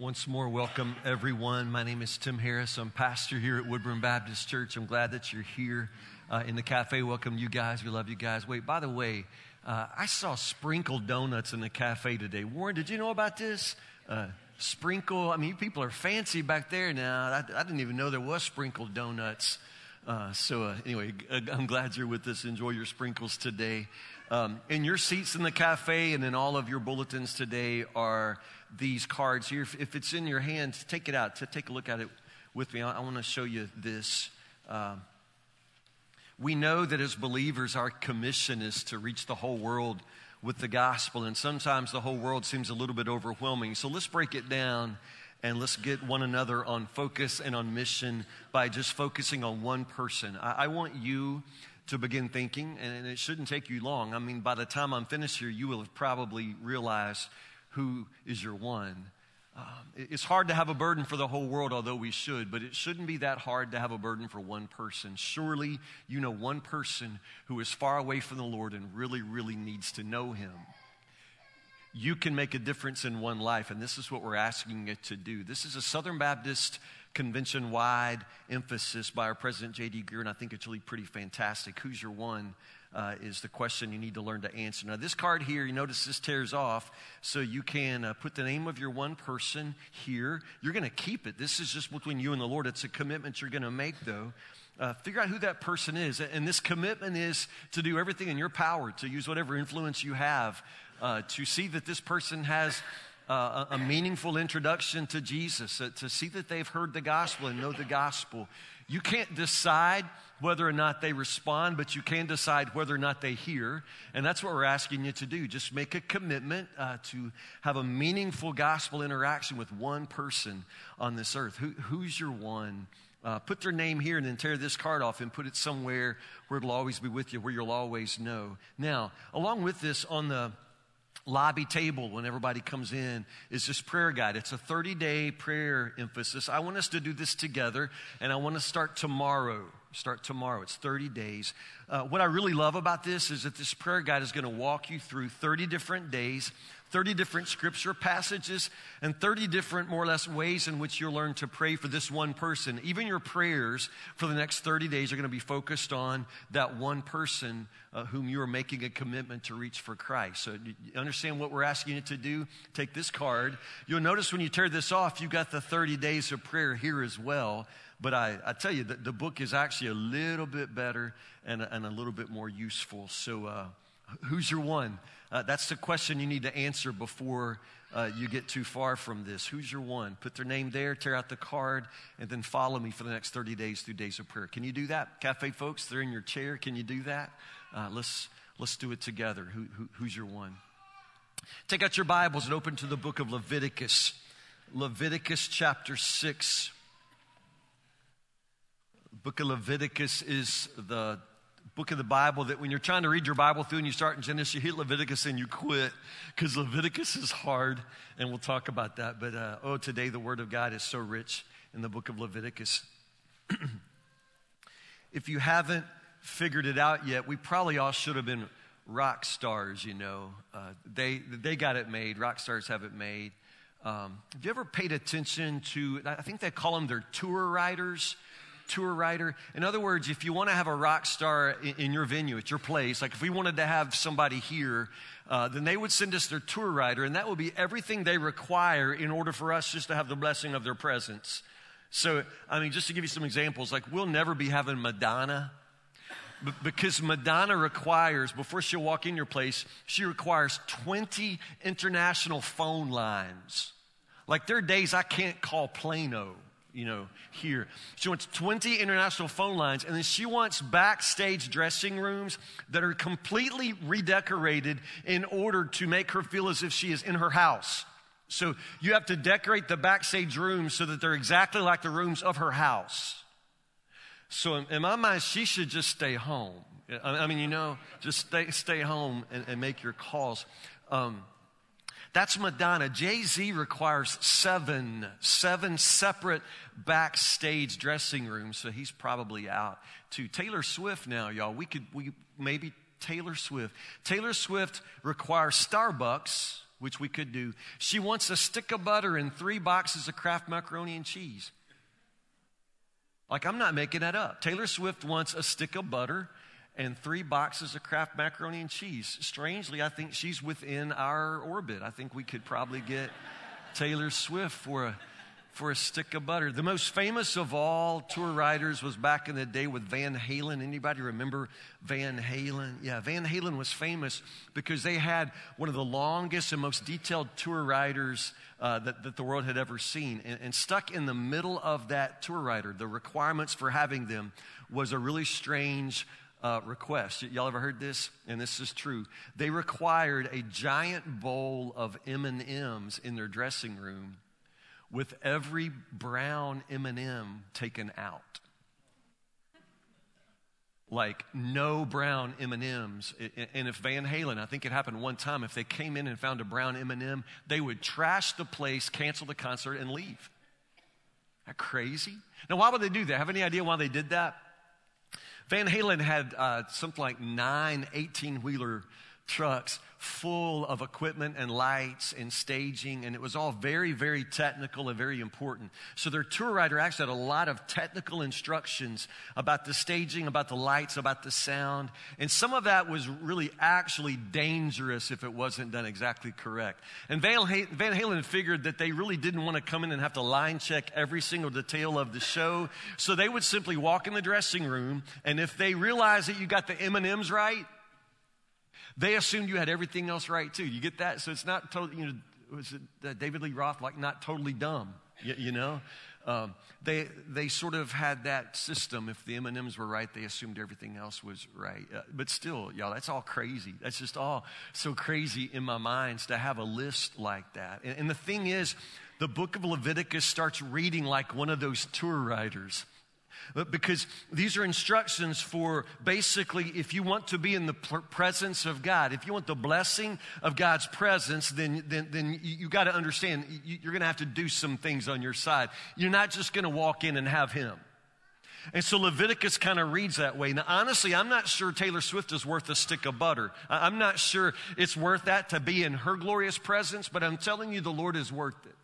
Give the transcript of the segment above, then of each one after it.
Once more, welcome everyone. My name is Tim Harris. I'm pastor here at Woodburn Baptist Church. I'm glad that you're here uh, in the cafe. Welcome you guys. We love you guys. Wait, by the way, uh, I saw sprinkled donuts in the cafe today. Warren, did you know about this? Uh, sprinkle. I mean, people are fancy back there now. I, I didn't even know there was sprinkled donuts. Uh, so uh, anyway, I'm glad you're with us. Enjoy your sprinkles today. Um, in your seats in the cafe and in all of your bulletins today are these cards here. If, if it's in your hands, take it out. To take a look at it with me. I, I want to show you this. Uh, we know that as believers, our commission is to reach the whole world with the gospel, and sometimes the whole world seems a little bit overwhelming. So let's break it down and let's get one another on focus and on mission by just focusing on one person. I, I want you to begin thinking, and it shouldn't take you long. I mean, by the time I'm finished here, you will have probably realized who is your one. Um, it's hard to have a burden for the whole world, although we should, but it shouldn't be that hard to have a burden for one person. Surely you know one person who is far away from the Lord and really, really needs to know Him. You can make a difference in one life, and this is what we're asking it to do. This is a Southern Baptist convention wide emphasis by our president, J.D. Greear, and I think it's really pretty fantastic. Who's your one? uh, is the question you need to learn to answer. Now, this card here, you notice this tears off, so you can uh, put the name of your one person here. You're going to keep it. This is just between you and the Lord. It's a commitment you're going to make, though. Uh, figure out who that person is. And this commitment is to do everything in your power, to use whatever influence you have, uh, to see that this person has. Uh, a, a, meaningful introduction to Jesus, uh, to see that they've heard the gospel and know the gospel. You can't decide whether or not they respond, but you can decide whether or not they hear. And that's what we're asking you to do. Just make a commitment uh, to have a meaningful gospel interaction with one person on this earth. Who, who's your one? Uh, put their name here and then tear this card off and put it somewhere where it'll always be with you, where you'll always know. Now, along with this, on the lobby table when everybody comes in is this prayer guide. It's a 30 day prayer emphasis. I want us to do this together, and I want to start tomorrow. Start tomorrow. It's 30 days. Uh, what I really love about this is that this prayer guide is going to walk you through 30 different days 30 different scripture passages and 30 different, more or less, ways in which you'll learn to pray for this one person. Even your prayers for the next 30 days are going to be focused on that one person uh, whom you are making a commitment to reach for Christ. So, you understand what we're asking you to do? Take this card. You'll notice when you tear this off, you've got the 30 days of prayer here as well. But I, I tell you, the, the book is actually a little bit better and, and a little bit more useful. So, uh, who's your one? Uh, that's the question you need to answer before uh, you get too far from this. Who's your one? Put their name there, tear out the card, and then follow me for the next 30 days through days of prayer. Can you do that? Cafe folks, they're in your chair. Can you do that? Uh, let's, let's do it together. Who, who, who's your one? Take out your Bibles and open to the book of Leviticus. Leviticus chapter 6. The book of Leviticus is the book of the Bible that when you're trying to read your Bible through and you start in Genesis, you hit Leviticus and you quit because Leviticus is hard, and we'll talk about that. But uh, oh, today the Word of God is so rich in the book of Leviticus. if you haven't figured it out yet, we probably all should have been rock stars, you know. Uh, they, they got it made, rock stars have it made. Um, have you ever paid attention to, I think they call them their tour riders? Tour rider. In other words, if you want to have a rock star in, in your venue, at your place, like if we wanted to have somebody here, uh, then they would send us their tour rider, and that would be everything they require in order for us just to have the blessing of their presence. So, I mean, just to give you some examples, like we'll never be having Madonna because Madonna requires, before she'll walk in your place, she requires 20 international phone lines. Like there are days I can't call Plano you know, here. She wants 20 international phone lines, and then she wants backstage dressing rooms that are completely redecorated in order to make her feel as if she is in her house. So you have to decorate the backstage rooms so that they're exactly like the rooms of her house. So in my mind, she should just stay home. I mean, you know, just stay, stay home and, and make your calls. Um, that's Madonna. Jay Z requires seven, seven separate backstage dressing rooms, so he's probably out too. Taylor Swift now, y'all. We could, we maybe Taylor Swift. Taylor Swift requires Starbucks which we could do. She wants a stick of butter and three boxes of Kraft macaroni and cheese. Like, I'm not making that up. Taylor Swift wants a stick of butter and three boxes of Kraft macaroni and cheese. Strangely, I think she's within our orbit. I think we could probably get Taylor Swift for a for a stick of butter. The most famous of all tour riders was back in the day with Van Halen. Anybody remember Van Halen? Yeah, Van Halen was famous because they had one of the longest and most detailed tour riders uh, that, that, the world had ever seen. And, and stuck in the middle of that tour rider, the requirements for having them was a really strange uh, request. y'all ever heard this? And this is true. They required a giant bowl of M&Ms in their dressing room with every brown M&M taken out. Like no brown M&Ms. And if Van Halen, I think it happened one time, if they came in and found a brown M&M, they would trash the place, cancel the concert, and leave. That crazy? Now, why would they do that? Have any idea why they did that? Van Halen had uh, something like nine 18 wheeler trucks full of equipment and lights and staging, and it was all very, very technical and very important. So their tour rider actually had a lot of technical instructions about the staging, about the lights, about the sound, and some of that was really actually dangerous if it wasn't done exactly correct. And Van, Van Halen figured that they really didn't want to come in and have to line check every single detail of the show, so they would simply walk in the dressing room, and if they realized that you got the M&Ms right, they assumed you had everything else right too. You get that? So it's not totally, you know, was it uh, David Lee Roth, like not totally dumb, you, you know? Um, they, they sort of had that system. If the M&Ms were right, they assumed everything else was right. Uh, but still, y'all, that's all crazy. That's just all so crazy in my mind to have a list like that. And, and the thing is, the book of Leviticus starts reading like one of those tour riders Uh, because these are instructions for basically if you want to be in the presence of God, if you want the blessing of God's presence, then, then, then you, you got to understand you're going to have to do some things on your side. You're not just going to walk in and have Him. And so Leviticus kind of reads that way. Now, honestly, I'm not sure Taylor Swift is worth a stick of butter. I'm not sure it's worth that to be in her glorious presence, but I'm telling you, the Lord is worth it.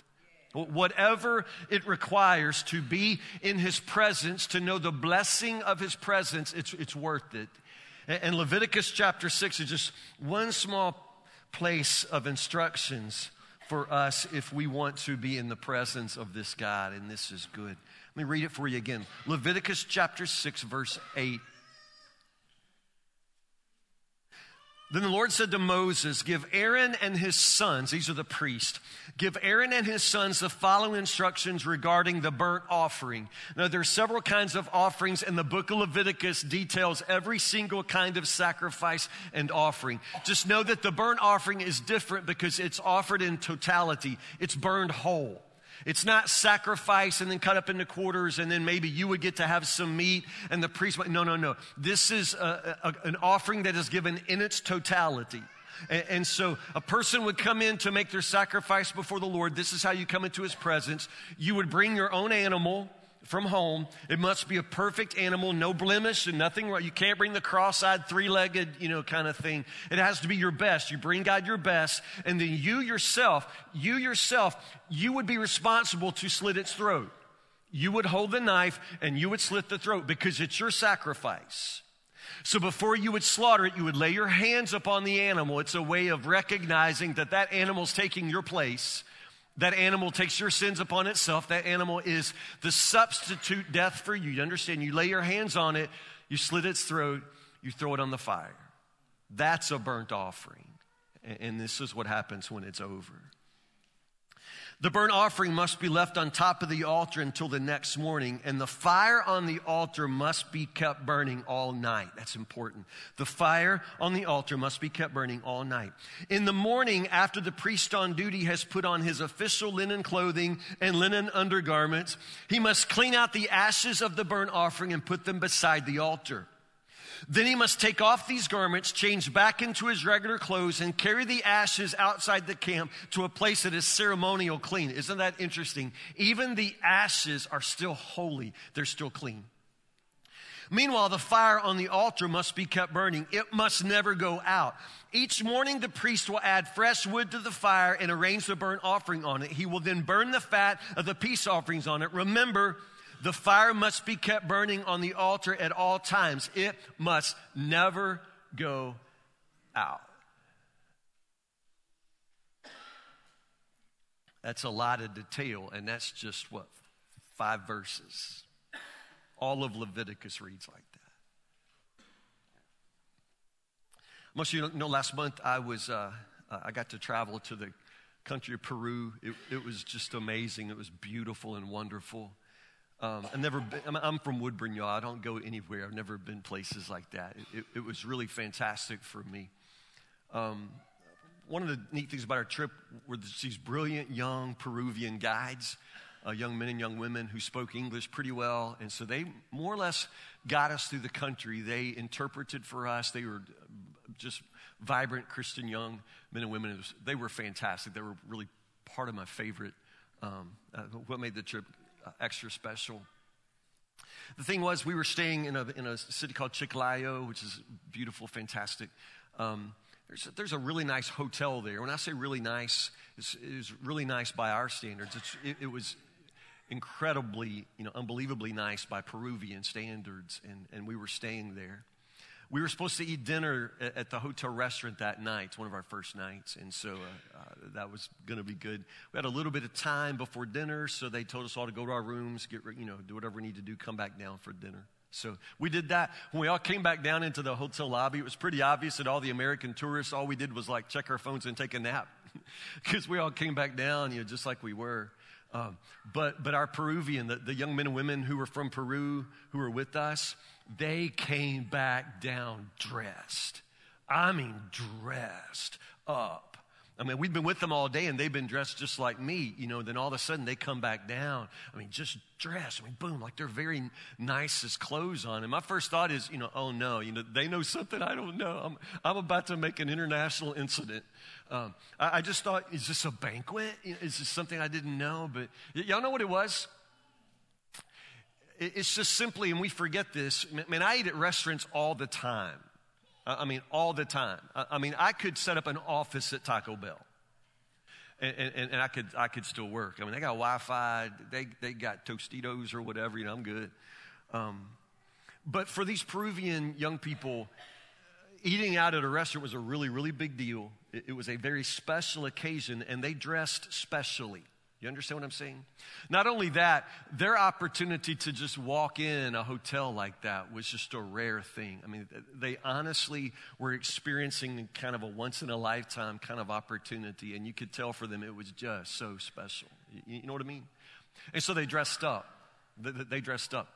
Whatever it requires to be in his presence, to know the blessing of his presence, it's, it's worth it. And Leviticus chapter 6 is just one small place of instructions for us if we want to be in the presence of this God, and this is good. Let me read it for you again. Leviticus chapter 6, verse 8. Then the Lord said to Moses, Give Aaron and his sons, these are the priests, give Aaron and his sons the following instructions regarding the burnt offering. Now, there are several kinds of offerings, and the book of Leviticus details every single kind of sacrifice and offering. Just know that the burnt offering is different because it's offered in totality, it's burned whole. It's not sacrifice and then cut up into quarters and then maybe you would get to have some meat and the priest. No, no, no. This is a, a, an offering that is given in its totality. And, and, so a person would come in to make their sacrifice before the Lord. This is how you come into his presence. You would bring your own animal from home. It must be a perfect animal, no blemish and nothing wrong. You can't bring the cross-eyed, three-legged, you know, kind of thing. It has to be your best. You bring God your best, and then you yourself, you yourself, you would be responsible to slit its throat. You would hold the knife and you would slit the throat because it's your sacrifice. So before you would slaughter it, you would lay your hands upon the animal. It's a way of recognizing that that animal's taking your place that animal takes your sins upon itself. That animal is the substitute death for you. You understand? You lay your hands on it, you slit its throat, you throw it on the fire. That's a burnt offering. And this is what happens when it's over. The burnt offering must be left on top of the altar until the next morning, and the fire on the altar must be kept burning all night. That's important. The fire on the altar must be kept burning all night. In the morning, after the priest on duty has put on his official linen clothing and linen undergarments, he must clean out the ashes of the burnt offering and put them beside the altar. Then he must take off these garments, change back into his regular clothes, and carry the ashes outside the camp to a place that is ceremonial clean. Isn't that interesting? Even the ashes are still holy, they're still clean. Meanwhile, the fire on the altar must be kept burning. It must never go out. Each morning, the priest will add fresh wood to the fire and arrange the burnt offering on it. He will then burn the fat of the peace offerings on it. Remember, the fire must be kept burning on the altar at all times. It must never go out. That's a lot of detail, and that's just what? Five verses. All of Leviticus reads like that. Most of you know, last month I was, uh, I got to travel to the country of Peru. It, it was just amazing. It was beautiful and wonderful. Um, I've never been, I'm from Woodburn, y'all. I don't go anywhere. I've never been places like that. It, it, it was really fantastic for me. Um, one of the neat things about our trip were these brilliant young Peruvian guides uh, young men and young women who spoke English pretty well. And so they more or less got us through the country. They interpreted for us. They were just vibrant Christian young men and women. Was, they were fantastic. They were really part of my favorite, um, uh, what made the trip uh, extra special. The thing was, we were staying in a, in a city called Chiclayo, which is beautiful, fantastic. Um, there's a, there's a, really nice hotel there. When I say really nice, it's, really nice by our standards. It, it, was incredibly, you know, unbelievably nice by Peruvian standards, and, and we were staying there. We were supposed to eat dinner at the hotel restaurant that night. One of our first nights, and so uh, uh, that was going to be good. We had a little bit of time before dinner, so they told us all to go to our rooms, get you know, do whatever we need to do, come back down for dinner. So we did that. When we all came back down into the hotel lobby, it was pretty obvious that all the American tourists, all we did was like check our phones and take a nap, because we all came back down, you know, just like we were. Um, but, but our Peruvian, the, the young men and women who were from Peru who were with us, they came back down dressed. I mean, dressed up I mean, we've been with them all day and they've been dressed just like me, you know, then all of a sudden they come back down. I mean, just dressed. I mean, boom, like they're very nicest clothes on. And my first thought is, you know, oh no, you know, they know something I don't know. I'm, I'm about to make an international incident. Um, I, I, just thought, is this a banquet? Is this something I didn't know? But y- y'all know what it was? It, it's just simply, and we forget this, man, I eat at restaurants all the time. I mean, all the time. I mean, I could set up an office at Taco Bell. And, and, and, I could I could still work. I mean, they got Wi-Fi. They they got Tostitos or whatever. You know, I'm good. Um, but for these Peruvian young people, eating out at a restaurant was a really really big deal. It, was a very special occasion, and they dressed specially. You understand what I'm saying? Not only that, their opportunity to just walk in a hotel like that was just a rare thing. I mean, they honestly were experiencing kind of a once in a lifetime kind of opportunity, and you could tell for them it was just so special. You know what I mean? And so they dressed up. They dressed up.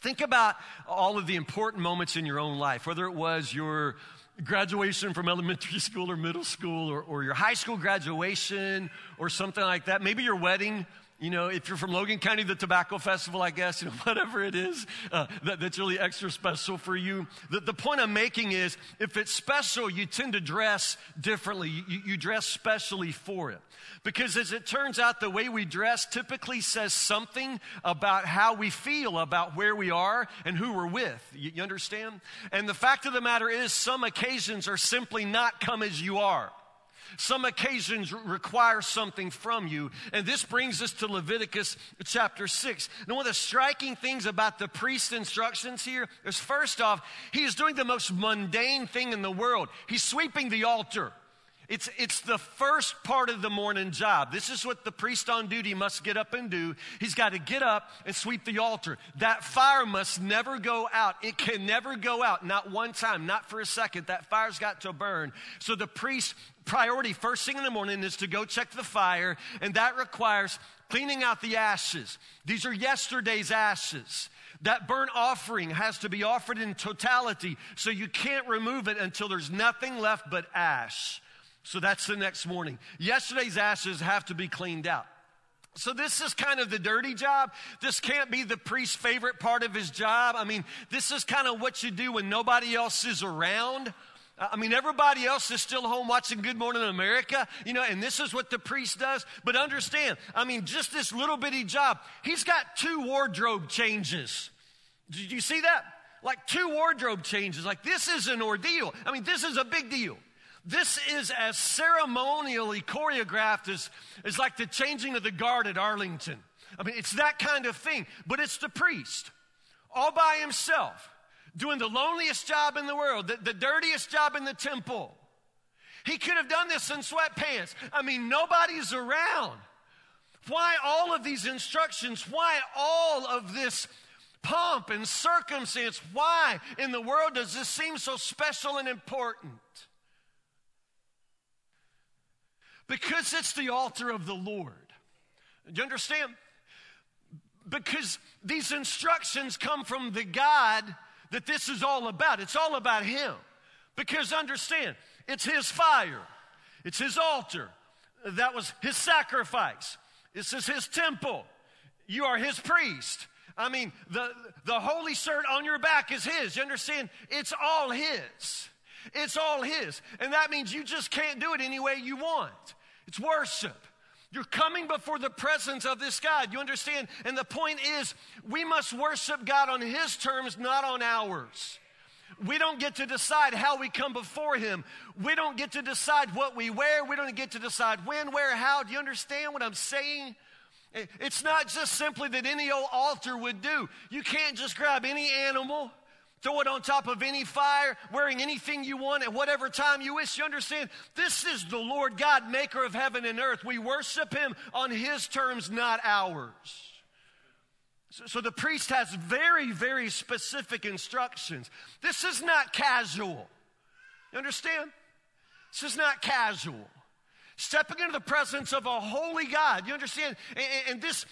Think about all of the important moments in your own life, whether it was your graduation from elementary school or middle school or, or your high school graduation or something like that. Maybe your wedding. You know, if you're from Logan County, the Tobacco Festival, I guess, you know, whatever it is uh, that, that's really extra special for you. The, the point I'm making is if it's special, you tend to dress differently. You, you dress specially for it. Because as it turns out, the way we dress typically says something about how we feel about where we are and who we're with. You, you understand? And the fact of the matter is, some occasions are simply not come as you are. Some occasions require something from you. And this brings us to Leviticus chapter 6. Now, one of the striking things about the priest's instructions here is first off, he is doing the most mundane thing in the world. He's sweeping the altar. It's, it's the first part of the morning job. This is what the priest on duty must get up and do. He's got to get up and sweep the altar. That fire must never go out. It can never go out, not one time, not for a second. That fire's got to burn. So the priest priority first thing in the morning is to go check the fire, and that requires cleaning out the ashes. These are yesterday's ashes. That burnt offering has to be offered in totality, so you can't remove it until there's nothing left but ash. So that's the next morning. Yesterday's ashes have to be cleaned out. So this is kind of the dirty job. This can't be the priest's favorite part of his job. I mean, this is kind of what you do when nobody else is around. I mean, everybody else is still home watching Good Morning America, you know, and this is what the priest does. But understand, I mean, just this little bitty job, he's got two wardrobe changes. Did you see that? like two wardrobe changes. Like, this is an ordeal. I mean, this is a big deal. This is as ceremonially choreographed as, as like the changing of the guard at Arlington. I mean, it's that kind of thing. But it's the priest, all by himself, doing the loneliest job in the world, the, the dirtiest job in the temple. He could have done this in sweatpants. I mean, nobody's around. Why all of these instructions? Why all of this pomp and circumstance? Why in the world does this seem so special and important? Because it's the altar of the Lord. Do you understand? Because these instructions come from the God that this is all about. It's all about Him. Because understand, it's His fire, it's His altar. That was His sacrifice. This is His temple. You are His priest. I mean, the, the holy shirt on your back is His. You understand? It's all His. It's all His. And that means you just can't do it any way you want. It's worship. You're coming before the presence of this God. You understand? And the point is, we must worship God on His terms, not on ours. We don't get to decide how we come before Him. We don't get to decide what we wear. We don't get to decide when, where, how. Do you understand what I'm saying? It's not just simply that any old altar would do. You can't just grab any animal Throw it on top of any fire, wearing anything you want at whatever time you wish. You understand? This is the Lord God, maker of heaven and earth. We worship him on his terms, not ours. So, so the priest has very, very specific instructions. This is not casual. You understand? This is not casual stepping into the presence of a holy God. You understand? And, this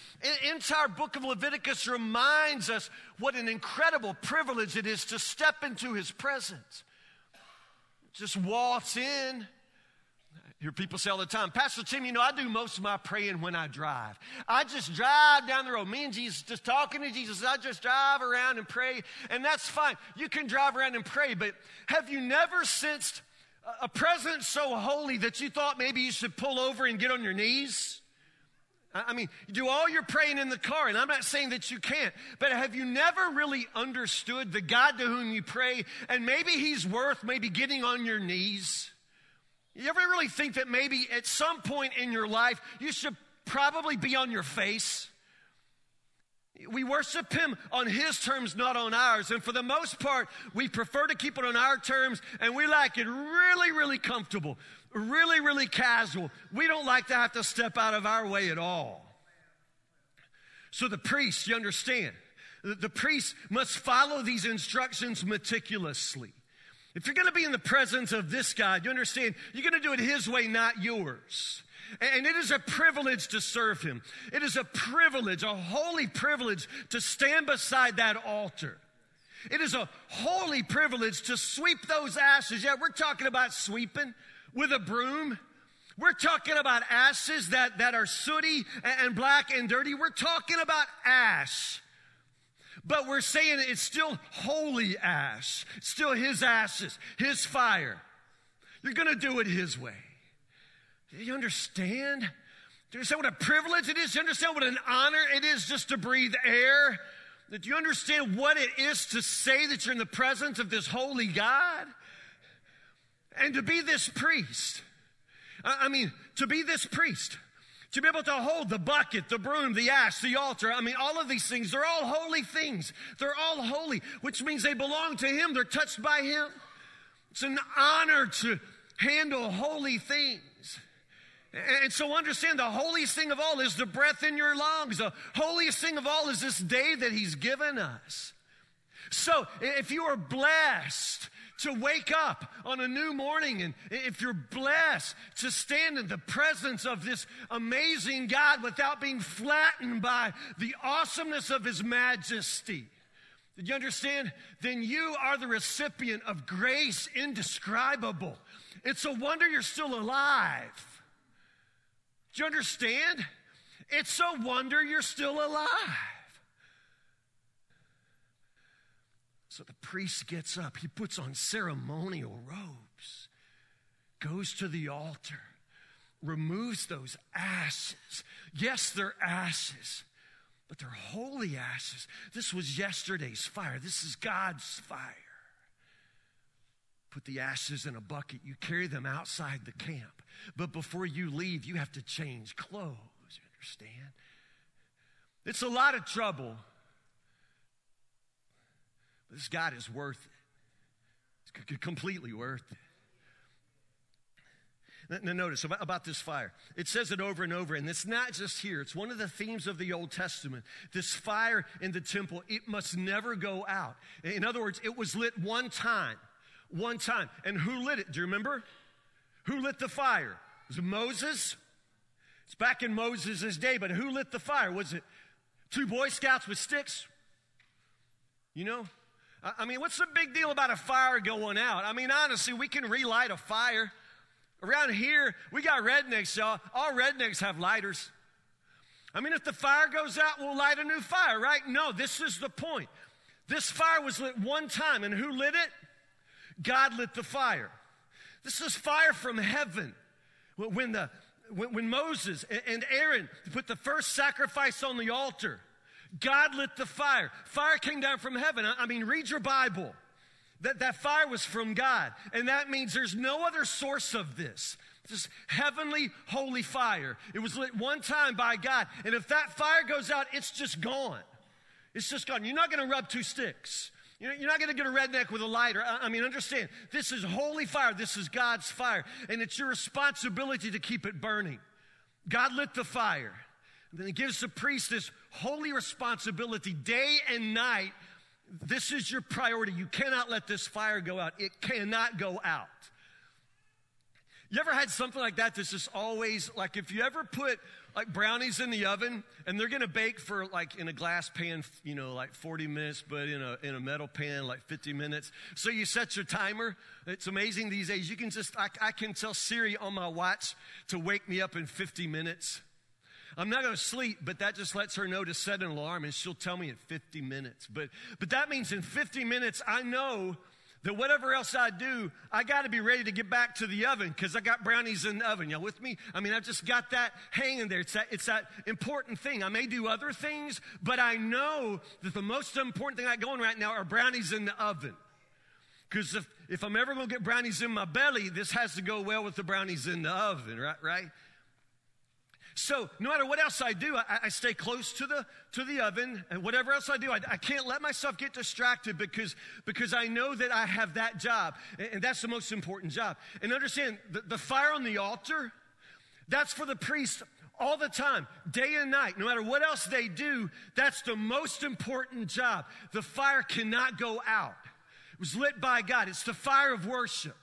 entire book of Leviticus reminds us what an incredible privilege it is to step into his presence. Just waltz in. Hear people say all the time, Pastor Tim, you know, I do most of my praying when I drive. I just drive down the road. Me and Jesus, just talking to Jesus. I just drive around and pray, and that's fine. You can drive around and pray, but have you never sensed a presence so holy that you thought maybe you should pull over and get on your knees? I mean, you do all your praying in the car, and I'm not saying that you can't, but have you never really understood the God to whom you pray, and maybe He's worth maybe getting on your knees? You ever really think that maybe at some point in your life you should probably be on your face? We worship Him on His terms, not on ours. And for the most part, we prefer to keep it on our terms, and we like it really, really comfortable, really, really casual. We don't like to have to step out of our way at all. So the priest, you understand, the priest must follow these instructions meticulously. If you're going to be in the presence of this God, you understand, you're going to do it His way, not yours. And it is a privilege to serve him. It is a privilege, a holy privilege to stand beside that altar. It is a holy privilege to sweep those ashes. Yeah, we're talking about sweeping with a broom. We're talking about ashes that, that are sooty and black and dirty. We're talking about ash. But we're saying it's still holy ash, still his ashes, his fire. You're going to do it his way. Do you understand? Do you understand what a privilege it is? Do you understand what an honor it is just to breathe air? Do you understand what it is to say that you're in the presence of this holy God? And to be this priest. I mean, to be this priest. To be able to hold the bucket, the broom, the ash, the altar. I mean, all of these things, they're all holy things. They're all holy, which means they belong to Him. They're touched by Him. It's an honor to handle holy things. And so understand the holiest thing of all is the breath in your lungs. The holiest thing of all is this day that He's given us. So if you are blessed to wake up on a new morning and if you're blessed to stand in the presence of this amazing God without being flattened by the awesomeness of His majesty, did you understand? Then you are the recipient of grace indescribable. It's a wonder you're still alive. Do you understand? It's a wonder you're still alive. So the priest gets up, he puts on ceremonial robes, goes to the altar, removes those ashes. Yes, they're ashes, but they're holy ashes. This was yesterday's fire. This is God's fire. Put the ashes in a bucket. You carry them outside the camp. But before you leave, you have to change clothes. You understand? It's a lot of trouble. This God is worth it. It's completely worth it. Now, notice about, about, this fire. It says it over and over, and it's not just here. It's one of the themes of the Old Testament. This fire in the temple, it must never go out. In other words, it was lit one time. One time. And who lit it? Do you remember? Who lit the fire? Was it Moses? It's back in Moses' day, but who lit the fire? Was it two Boy Scouts with sticks? You know? I mean, what's the big deal about a fire going out? I mean, honestly, we can relight a fire. Around here, we got rednecks, y'all. All rednecks have lighters. I mean, if the fire goes out, we'll light a new fire, right? No, this is the point. This fire was lit one time, and who lit it? God lit the fire. This is fire from heaven. When, the, when, when Moses and Aaron put the first sacrifice on the altar, God lit the fire. Fire came down from heaven. I mean, read your Bible. That, that fire was from God. And that means there's no other source of this. This heavenly, holy fire. It was lit one time by God. And if that fire goes out, it's just gone. It's just gone. You're not going to rub two sticks. You're not going to get a redneck with a lighter. I mean, understand, this is holy fire. This is God's fire. And it's your responsibility to keep it burning. God lit the fire. And then he gives the priest this holy responsibility day and night this is your priority. You cannot let this fire go out. It cannot go out. You ever had something like that that's just always like if you ever put like brownies in the oven and they're going to bake for like in a glass pan, you know, like 40 minutes, but in a, in a metal pan, like 50 minutes. So you set your timer. It's amazing these days. You can just, I, I can tell Siri on my watch to wake me up in 50 minutes. I'm not going to sleep, but that just lets her know to set an alarm and she'll tell me in 50 minutes. But, but that means in 50 minutes, I know that whatever else I do, I got to be ready to get back to the oven because I got brownies in the oven. Y'all with me? I mean, I've just got that hanging there. It's that, it's that important thing. I may do other things, but I know that the most important thing I got going right now are brownies in the oven. Because if, if I'm ever going to get brownies in my belly, this has to go well with the brownies in the oven, right? Right? So no matter what else I do, I, I, stay close to the to the oven, and whatever else I do, I, I, can't let myself get distracted because because I know that I have that job, and, and that's the most important job. And understand the, the fire on the altar, that's for the priest all the time, day and night, no matter what else they do, that's the most important job. The fire cannot go out. It was lit by God. It's the fire of worship.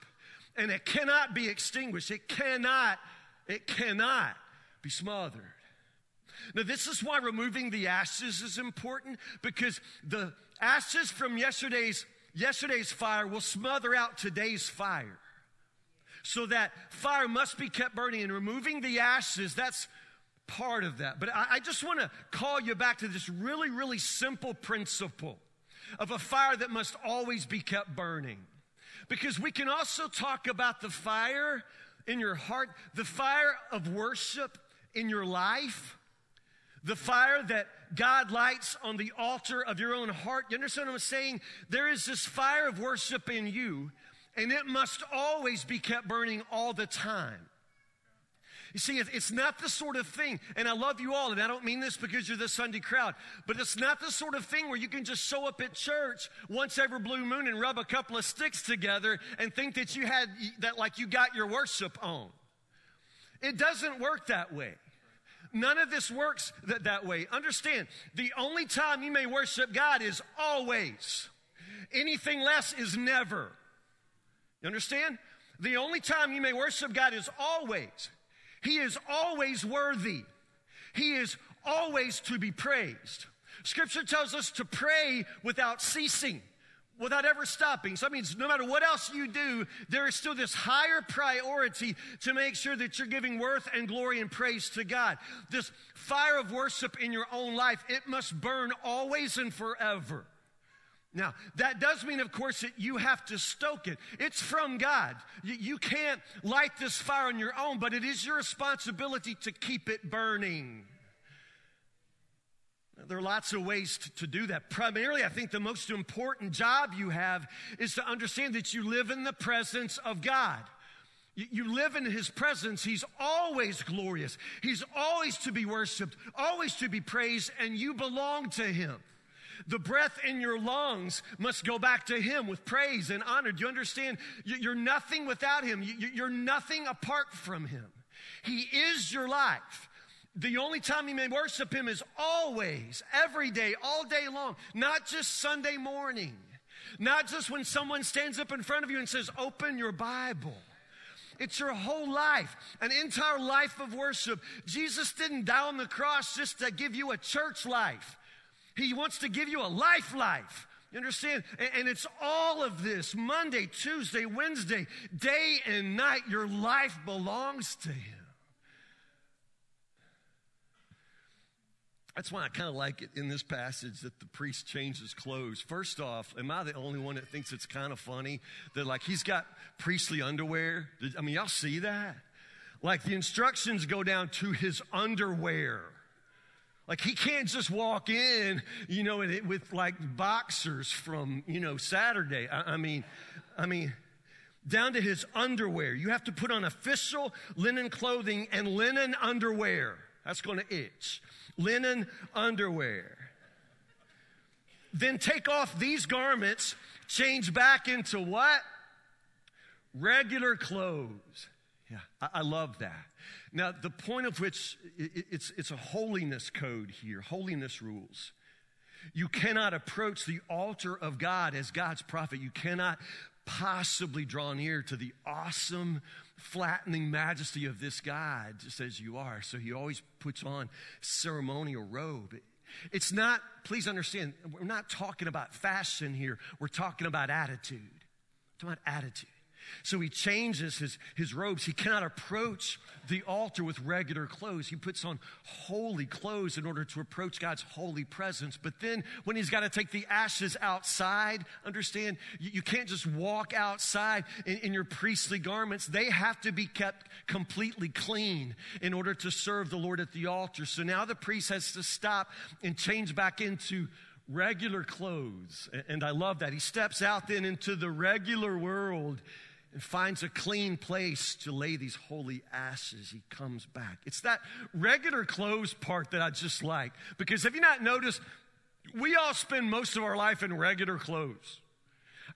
And it cannot be extinguished. It cannot, it cannot be smothered. Now, this is why removing the ashes is important because the ashes from yesterday's, yesterday's fire will smother out today's fire. So that fire must be kept burning and removing the ashes, that's part of that. But I, I just want to call you back to this really, really simple principle of a fire that must always be kept burning. Because we can also talk about the fire in your heart, the fire of worship in your life, the fire that God lights on the altar of your own heart. You understand what I'm saying? There is this fire of worship in you, and it must always be kept burning all the time. You see, it's not the sort of thing, and I love you all, and I don't mean this because you're the Sunday crowd, but it's not the sort of thing where you can just show up at church once every blue moon and rub a couple of sticks together and think that you had, that like you got your worship on. It doesn't work that way. None of this works that, that way. Understand, the only time you may worship God is always. Anything less is never. You understand? The only time you may worship God is always. He is always worthy. He is always to be praised. Scripture tells us to pray without ceasing without ever stopping. So that means no matter what else you do, there is still this higher priority to make sure that you're giving worth and glory and praise to God. This fire of worship in your own life, it must burn always and forever. Now, that does mean, of course, that you have to stoke it. It's from God. You, you can't light this fire on your own, but it is your responsibility to keep it burning. There are lots of ways to, do that. Primarily, I think the most important job you have is to understand that you live in the presence of God. You, you live in His presence. He's always glorious. He's always to be worshiped, always to be praised, and you belong to Him. The breath in your lungs must go back to Him with praise and honor. Do you understand? You're nothing without Him. You're nothing apart from Him. He is your life. The only time you may worship Him is always, every day, all day long, not just Sunday morning, not just when someone stands up in front of you and says, Open your Bible. It's your whole life, an entire life of worship. Jesus didn't die on the cross just to give you a church life. He wants to give you a life life. You understand? And it's all of this Monday, Tuesday, Wednesday, day and night. Your life belongs to Him. That's why I kind of like it in this passage that the priest changes clothes. First off, am I the only one that thinks it's kind of funny that, like, he's got priestly underwear? I mean, y'all see that? Like, the instructions go down to his underwear. Like he can't just walk in, you know, with like boxers from, you know, Saturday. I, I mean, I mean, down to his underwear. You have to put on official linen clothing and linen underwear. That's going to itch. Linen underwear. Then take off these garments, change back into what? Regular clothes. Yeah, I, love that. Now, the point of which it's, it's a holiness code here, holiness rules. You cannot approach the altar of God as God's prophet. You cannot possibly draw near to the awesome, flattening majesty of this God just as you are. So he always puts on ceremonial robe. It's not, please understand, we're not talking about fashion here. We're talking about attitude. We're talking about attitude. So he changes his, his robes. He cannot approach the altar with regular clothes. He puts on holy clothes in order to approach God's holy presence. But then when he's got to take the ashes outside, understand, you, you can't just walk outside in, in your priestly garments. They have to be kept completely clean in order to serve the Lord at the altar. So now the priest has to stop and change back into regular clothes. And I love that. He steps out then into the regular world and finds a clean place to lay these holy ashes. He comes back. It's that regular clothes part that I just like. Because have you not noticed, we all spend most of our life in regular clothes.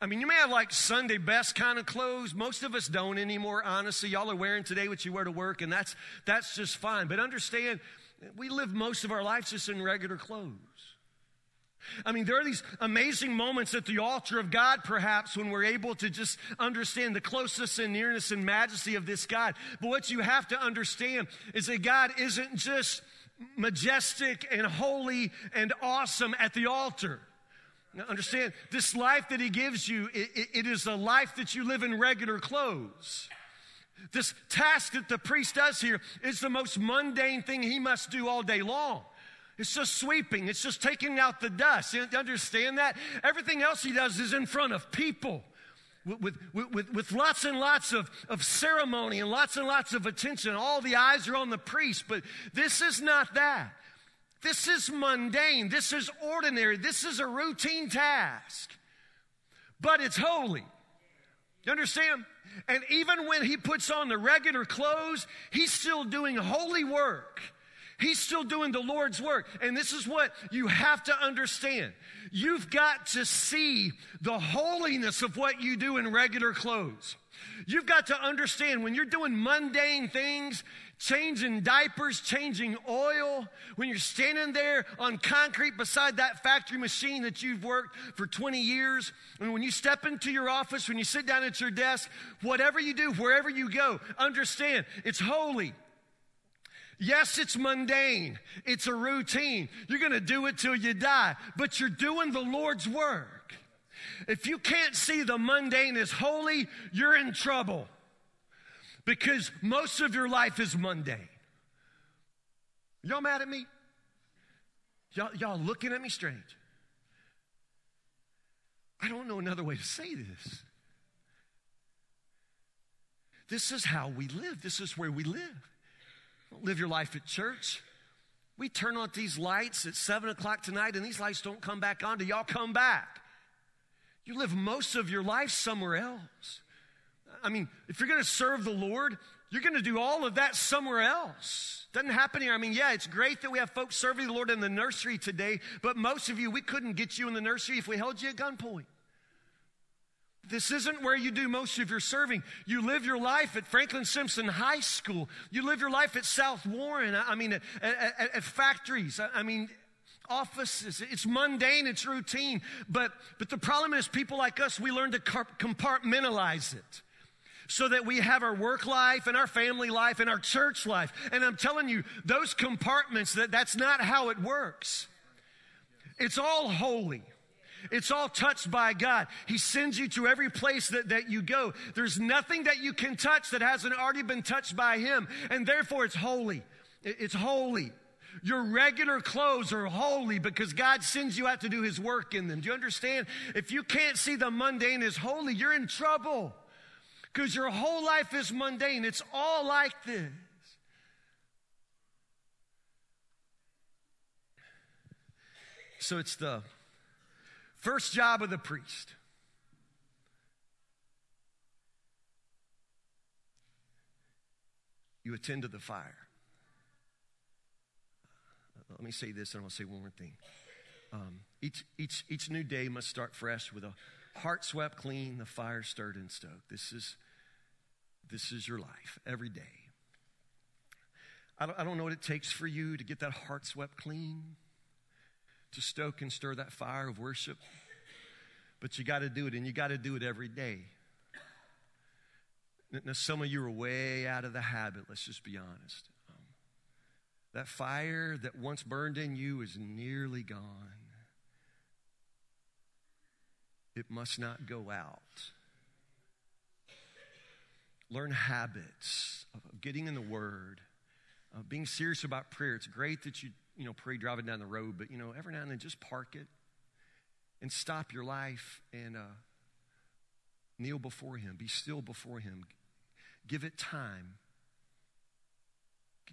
I mean, you may have like Sunday best kind of clothes. Most of us don't anymore, honestly. Y'all are wearing today what you wear to work, and that's, that's just fine. But understand, we live most of our lives just in regular clothes. I mean, there are these amazing moments at the altar of God, perhaps, when we're able to just understand the closeness and nearness and majesty of this God. But what you have to understand is that God isn't just majestic and holy and awesome at the altar. Now, understand, this life that He gives you, it, it is a life that you live in regular clothes. This task that the priest does here is the most mundane thing he must do all day long. It's just sweeping. It's just taking out the dust. You understand that? Everything else he does is in front of people with, with, with, with, lots and lots of, of ceremony and lots and lots of attention. All the eyes are on the priest, but this is not that. This is mundane. This is ordinary. This is a routine task, but it's holy. You understand? And even when he puts on the regular clothes, he's still doing holy work. He's still doing the Lord's work. And this is what you have to understand. You've got to see the holiness of what you do in regular clothes. You've got to understand when you're doing mundane things, changing diapers, changing oil, when you're standing there on concrete beside that factory machine that you've worked for 20 years, and when you step into your office, when you sit down at your desk, whatever you do, wherever you go, understand it's holy. Yes, it's mundane. It's a routine. You're going to do it till you die, but you're doing the Lord's work. If you can't see the mundane as holy, you're in trouble because most of your life is mundane. Y'all mad at me? Y'all, y'all looking at me strange. I don't know another way to say this. This is how we live. This is where we live live your life at church. We turn on these lights at 7 o'clock tonight, and these lights don't come back on. Do y'all come back? You live most of your life somewhere else. I mean, if you're going to serve the Lord, you're going to do all of that somewhere else. Doesn't happen here. I mean, yeah, it's great that we have folks serving the Lord in the nursery today, but most of you, we couldn't get you in the nursery if we held you at gunpoint. This isn't where you do most of your serving. You live your life at Franklin Simpson High School. You live your life at South Warren. I mean, at, at, at factories. I mean, offices. It's mundane, it's routine. But, but the problem is, people like us, we learn to compartmentalize it so that we have our work life and our family life and our church life. And I'm telling you, those compartments, that, that's not how it works. It's all holy. It's all touched by God. He sends you to every place that, that you go. There's nothing that you can touch that hasn't already been touched by Him. And therefore, it's holy. It's holy. Your regular clothes are holy because God sends you out to do His work in them. Do you understand? If you can't see the mundane as holy, you're in trouble because your whole life is mundane. It's all like this. So it's the First job of the priest. You attend to the fire. Let me say this, and I'll say one more thing. Um, each, each, each new day must start fresh with a heart swept clean, the fire stirred and stoked. This is, this is your life every day. I don't, I don't know what it takes for you to get that heart swept clean to stoke and stir that fire of worship. But you got to do it, and you got to do it every day. Now, some of you are way out of the habit, let's just be honest. Um, that fire that once burned in you is nearly gone. It must not go out. Learn habits of getting in the Word, of being serious about prayer. It's great that you you know, pray driving down the road, but, you know, every now and then just park it and stop your life and uh, kneel before Him. Be still before Him. Give it time.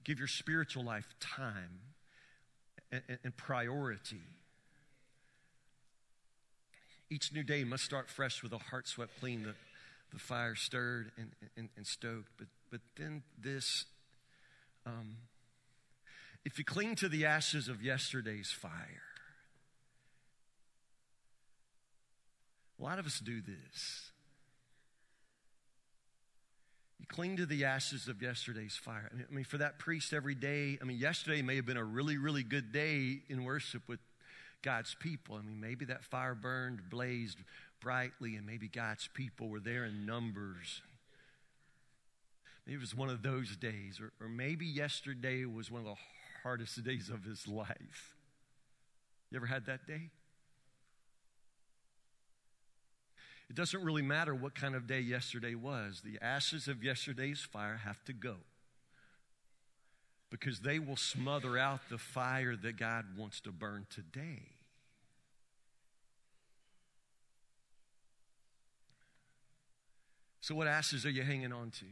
Give your spiritual life time and, and, and priority. Each new day must start fresh with a heart swept clean, the, the fire stirred and, and, and stoked. But, but then this. Um, if you cling to the ashes of yesterday's fire. A lot of us do this. You cling to the ashes of yesterday's fire. I mean, for that priest every day, I mean, yesterday may have been a really, really good day in worship with God's people. I mean, maybe that fire burned, blazed brightly, and maybe God's people were there in numbers. Maybe it was one of those days, or, or maybe yesterday was one of the hardest days of his life. You ever had that day? It doesn't really matter what kind of day yesterday was. The ashes of yesterday's fire have to go because they will smother out the fire that God wants to burn today. So, what ashes are you hanging on to?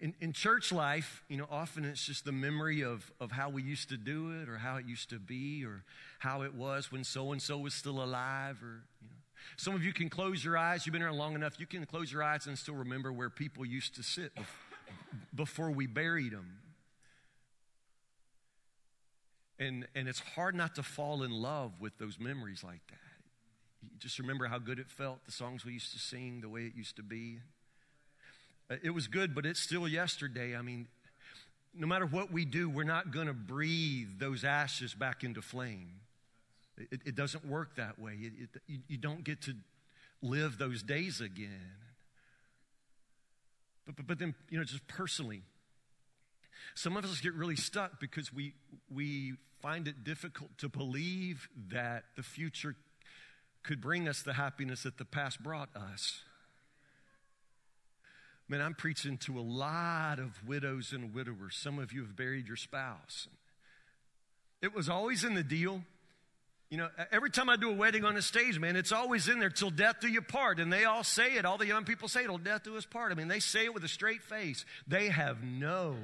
In, in church life, you know, often it's just the memory of, of how we used to do it or how it used to be or how it was when so and so was still alive or, you know. Some of you can close your eyes. You've been here long enough. You can close your eyes and still remember where people used to sit before we buried them. And, and it's hard not to fall in love with those memories like that. You just remember how good it felt, the songs we used to sing, the way it used to be. It was good, but it's still yesterday. I mean, no matter what we do, we're not going to breathe those ashes back into flame. It, it doesn't work that way. It, it, you, you don't get to live those days again. But, but, but then, you know, just personally, some of us get really stuck because we, we find it difficult to believe that the future could bring us the happiness that the past brought us. Man, I'm preaching to a lot of widows and widowers. Some of you have buried your spouse. It was always in the deal. You know, every time I do a wedding on the stage, man, it's always in there till death do you part. And they all say it. All the young people say it, till death do us part. I mean, they say it with a straight face. They have no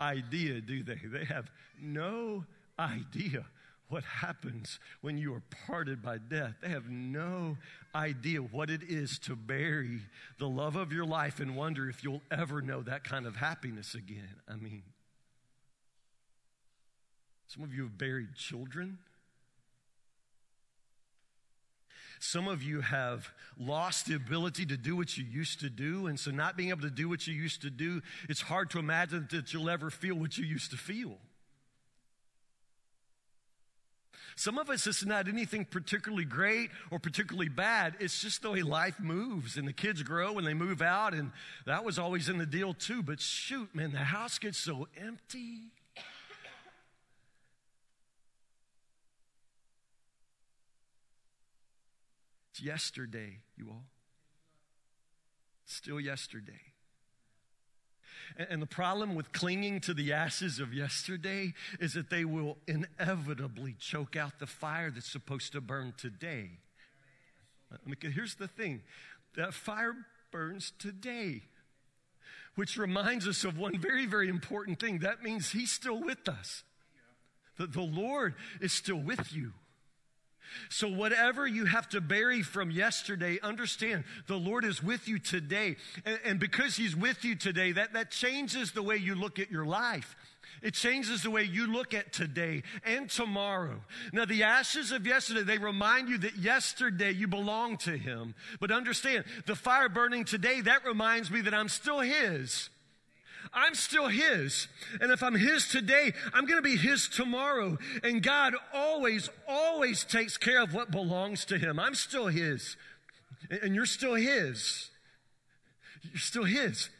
idea, do they? They have no idea what happens when you are parted by death. They have no idea what it is to bury the love of your life and wonder if you'll ever know that kind of happiness again. I mean, some of you have buried children. Some of you have lost the ability to do what you used to do. And so, not being able to do what you used to do, it's hard to imagine that you'll ever feel what you used to feel. Some of us, it's not anything particularly great or particularly bad. It's just the way life moves and the kids grow and they move out. And that was always in the deal too. But shoot, man, the house gets so empty. It's yesterday, you all. Still yesterday. And the problem with clinging to the ashes of yesterday is that they will inevitably choke out the fire that's supposed to burn today. Here's the thing that fire burns today, which reminds us of one very, very important thing. That means He's still with us, that the Lord is still with you. So, whatever you have to bury from yesterday, understand the Lord is with you today. And, and, because He's with you today, that, that changes the way you look at your life. It changes the way you look at today and tomorrow. Now, the ashes of yesterday, they remind you that yesterday you belong to Him. But understand, the fire burning today, that reminds me that I'm still His. I'm still His. And if I'm His today, I'm going to be His tomorrow. And God always, always takes care of what belongs to Him. I'm still His. And you're still His. You're still His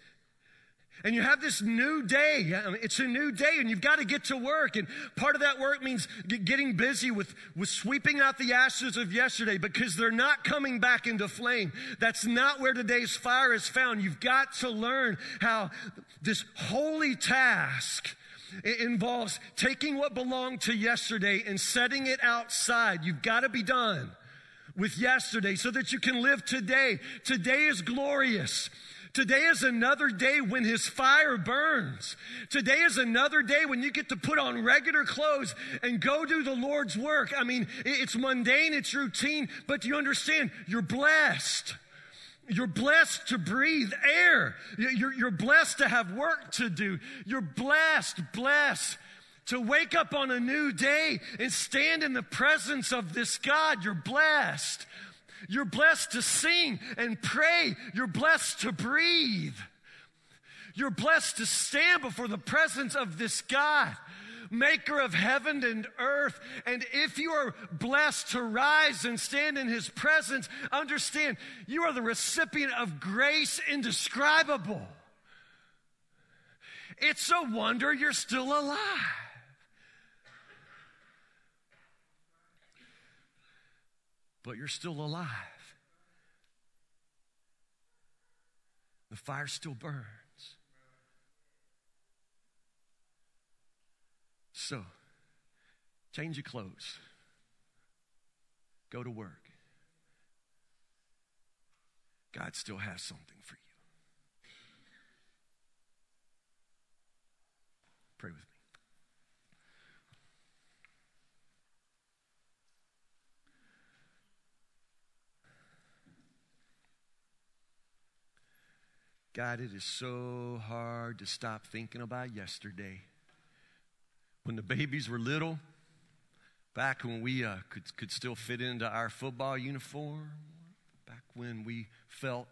and you have this new day. Um, it's a new day and you've got to get to work. And part of that work means getting busy with, with sweeping out the ashes of yesterday because they're not coming back into flame. That's not where today's fire is found. You've got to learn how this holy task it involves taking what belonged to yesterday and setting it outside. You've got to be done with yesterday so that you can live today. Today is glorious. Today is another day when his fire burns. Today is another day when you get to put on regular clothes and go do the Lord's work. I mean, it's mundane, it's routine, but you understand you're blessed. You're blessed to breathe air. You're, you're blessed to have work to do. You're blessed, blessed to wake up on a new day and stand in the presence of this God. You're blessed. You're blessed to sing and pray. You're blessed to breathe. You're blessed to stand before the presence of this God, maker of heaven and earth. And if you are blessed to rise and stand in his presence, understand you are the recipient of grace indescribable. It's a wonder you're still alive. but you're still alive. The fire still burns. So, change your clothes, go to work. God still has something for you. Pray with me. God, it is so hard to stop thinking about yesterday. When the babies were little, back when we uh, could, could still fit into our football uniform, back when we felt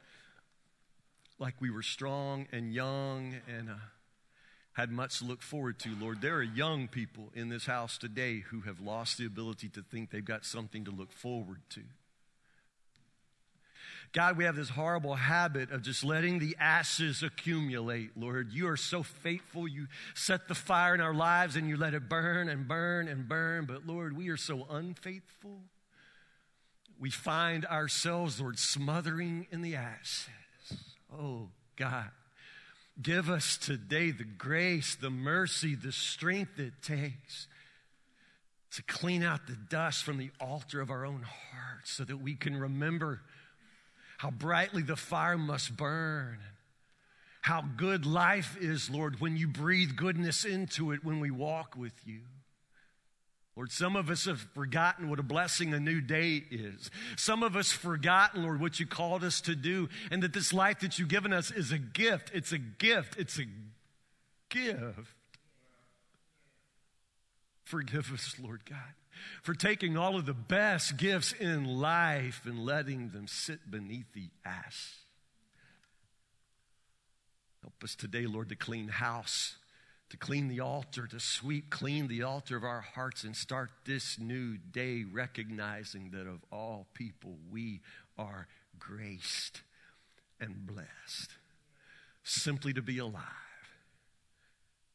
like we were strong and young and uh, had much to look forward to, Lord. There are young people in this house today who have lost the ability to think they've got something to look forward to. God, we have this horrible habit of just letting the ashes accumulate, Lord. You are so faithful. You set the fire in our lives and you let it burn and burn and burn. But Lord, we are so unfaithful. We find ourselves, Lord, smothering in the ashes. Oh, God. Give us today the grace, the mercy, the strength it takes to clean out the dust from the altar of our own hearts so that we can remember how brightly the fire must burn, how good life is, Lord, when you breathe goodness into it when we walk with you. Lord, some of us have forgotten what a blessing a new day is. Some of us forgotten, Lord, what you called us to do, and that this life that you've given us is a gift. It's a gift. It's a gift. Forgive us, Lord God, for taking all of the best gifts in life and letting them sit beneath the ash. Help us today, Lord, to clean house to clean the altar, to sweep clean the altar of our hearts and start this new day recognizing that of all people we are graced and blessed simply to be alive.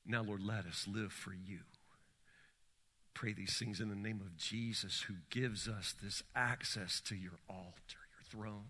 Now, Lord, let us live for you. Pray these things in the name of Jesus, who gives us this access to your altar, your throne.